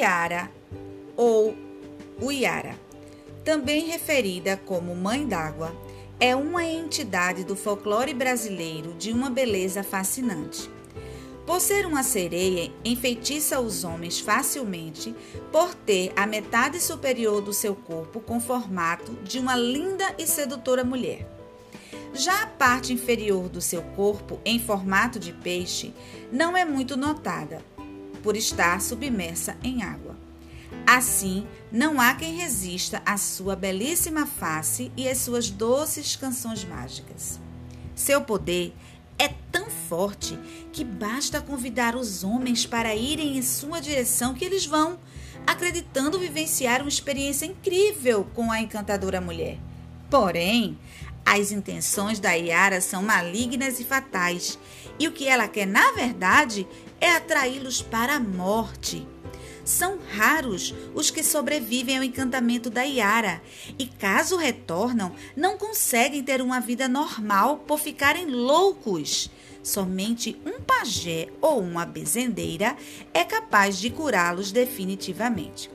Iara ou Uiara, também referida como Mãe d'Água, é uma entidade do folclore brasileiro de uma beleza fascinante. Por ser uma sereia, enfeitiça os homens facilmente por ter a metade superior do seu corpo com formato de uma linda e sedutora mulher. Já a parte inferior do seu corpo, em formato de peixe, não é muito notada, por estar submersa em água. Assim, não há quem resista à sua belíssima face e às suas doces canções mágicas. Seu poder é tão forte que basta convidar os homens para irem em sua direção que eles vão, acreditando vivenciar uma experiência incrível com a encantadora mulher. Porém, as intenções da Yara são malignas e fatais, e o que ela quer, na verdade, é atraí-los para a morte. São raros os que sobrevivem ao encantamento da Yara e, caso retornam, não conseguem ter uma vida normal por ficarem loucos. Somente um pajé ou uma bezendeira é capaz de curá-los definitivamente.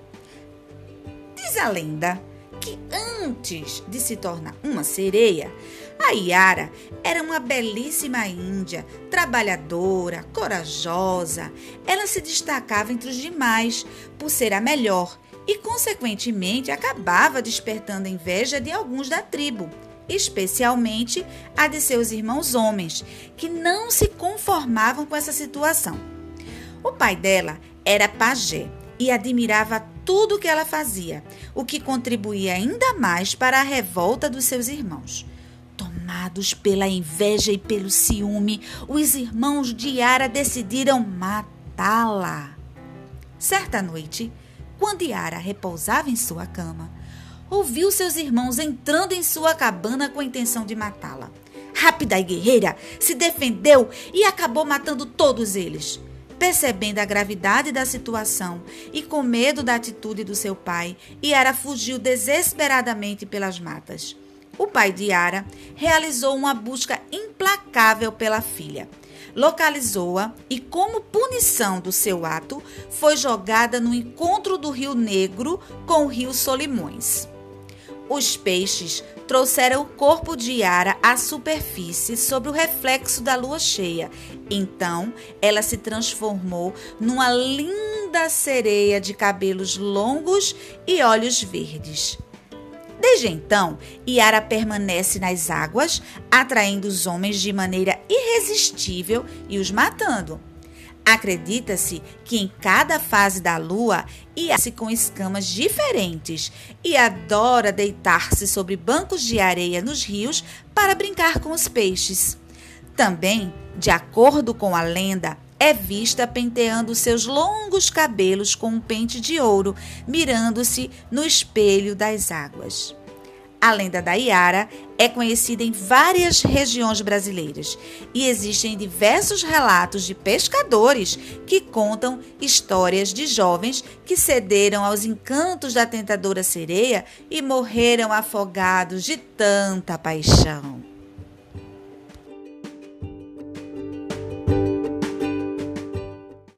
Diz a lenda que antes de se tornar uma sereia, a Yara era uma belíssima índia, trabalhadora, corajosa. Ela se destacava entre os demais por ser a melhor e, consequentemente, acabava despertando a inveja de alguns da tribo, especialmente a de seus irmãos homens, que não se conformavam com essa situação. O pai dela era pajé e admirava tudo o que ela fazia, o que contribuía ainda mais para a revolta dos seus irmãos. Tomados pela inveja e pelo ciúme, os irmãos de Yara decidiram matá-la. Certa noite, quando Yara repousava em sua cama, ouviu seus irmãos entrando em sua cabana com a intenção de matá-la. Rápida e guerreira, se defendeu e acabou matando todos eles. Percebendo a gravidade da situação e com medo da atitude do seu pai, Yara fugiu desesperadamente pelas matas. O pai de Yara realizou uma busca implacável pela filha. Localizou-a e, como punição do seu ato, foi jogada no encontro do Rio Negro com o Rio Solimões. Os peixes trouxeram o corpo de Yara à superfície sob o reflexo da lua cheia. Então, ela se transformou numa linda sereia de cabelos longos e olhos verdes. Desde então, Yara permanece nas águas, atraindo os homens de maneira irresistível e os matando. Acredita-se que em cada fase da lua ia-se com escamas diferentes e adora deitar-se sobre bancos de areia nos rios para brincar com os peixes. Também, de acordo com a lenda, é vista penteando seus longos cabelos com um pente de ouro, mirando-se no espelho das águas. A lenda da Iara é conhecida em várias regiões brasileiras e existem diversos relatos de pescadores que contam histórias de jovens que cederam aos encantos da tentadora sereia e morreram afogados de tanta paixão.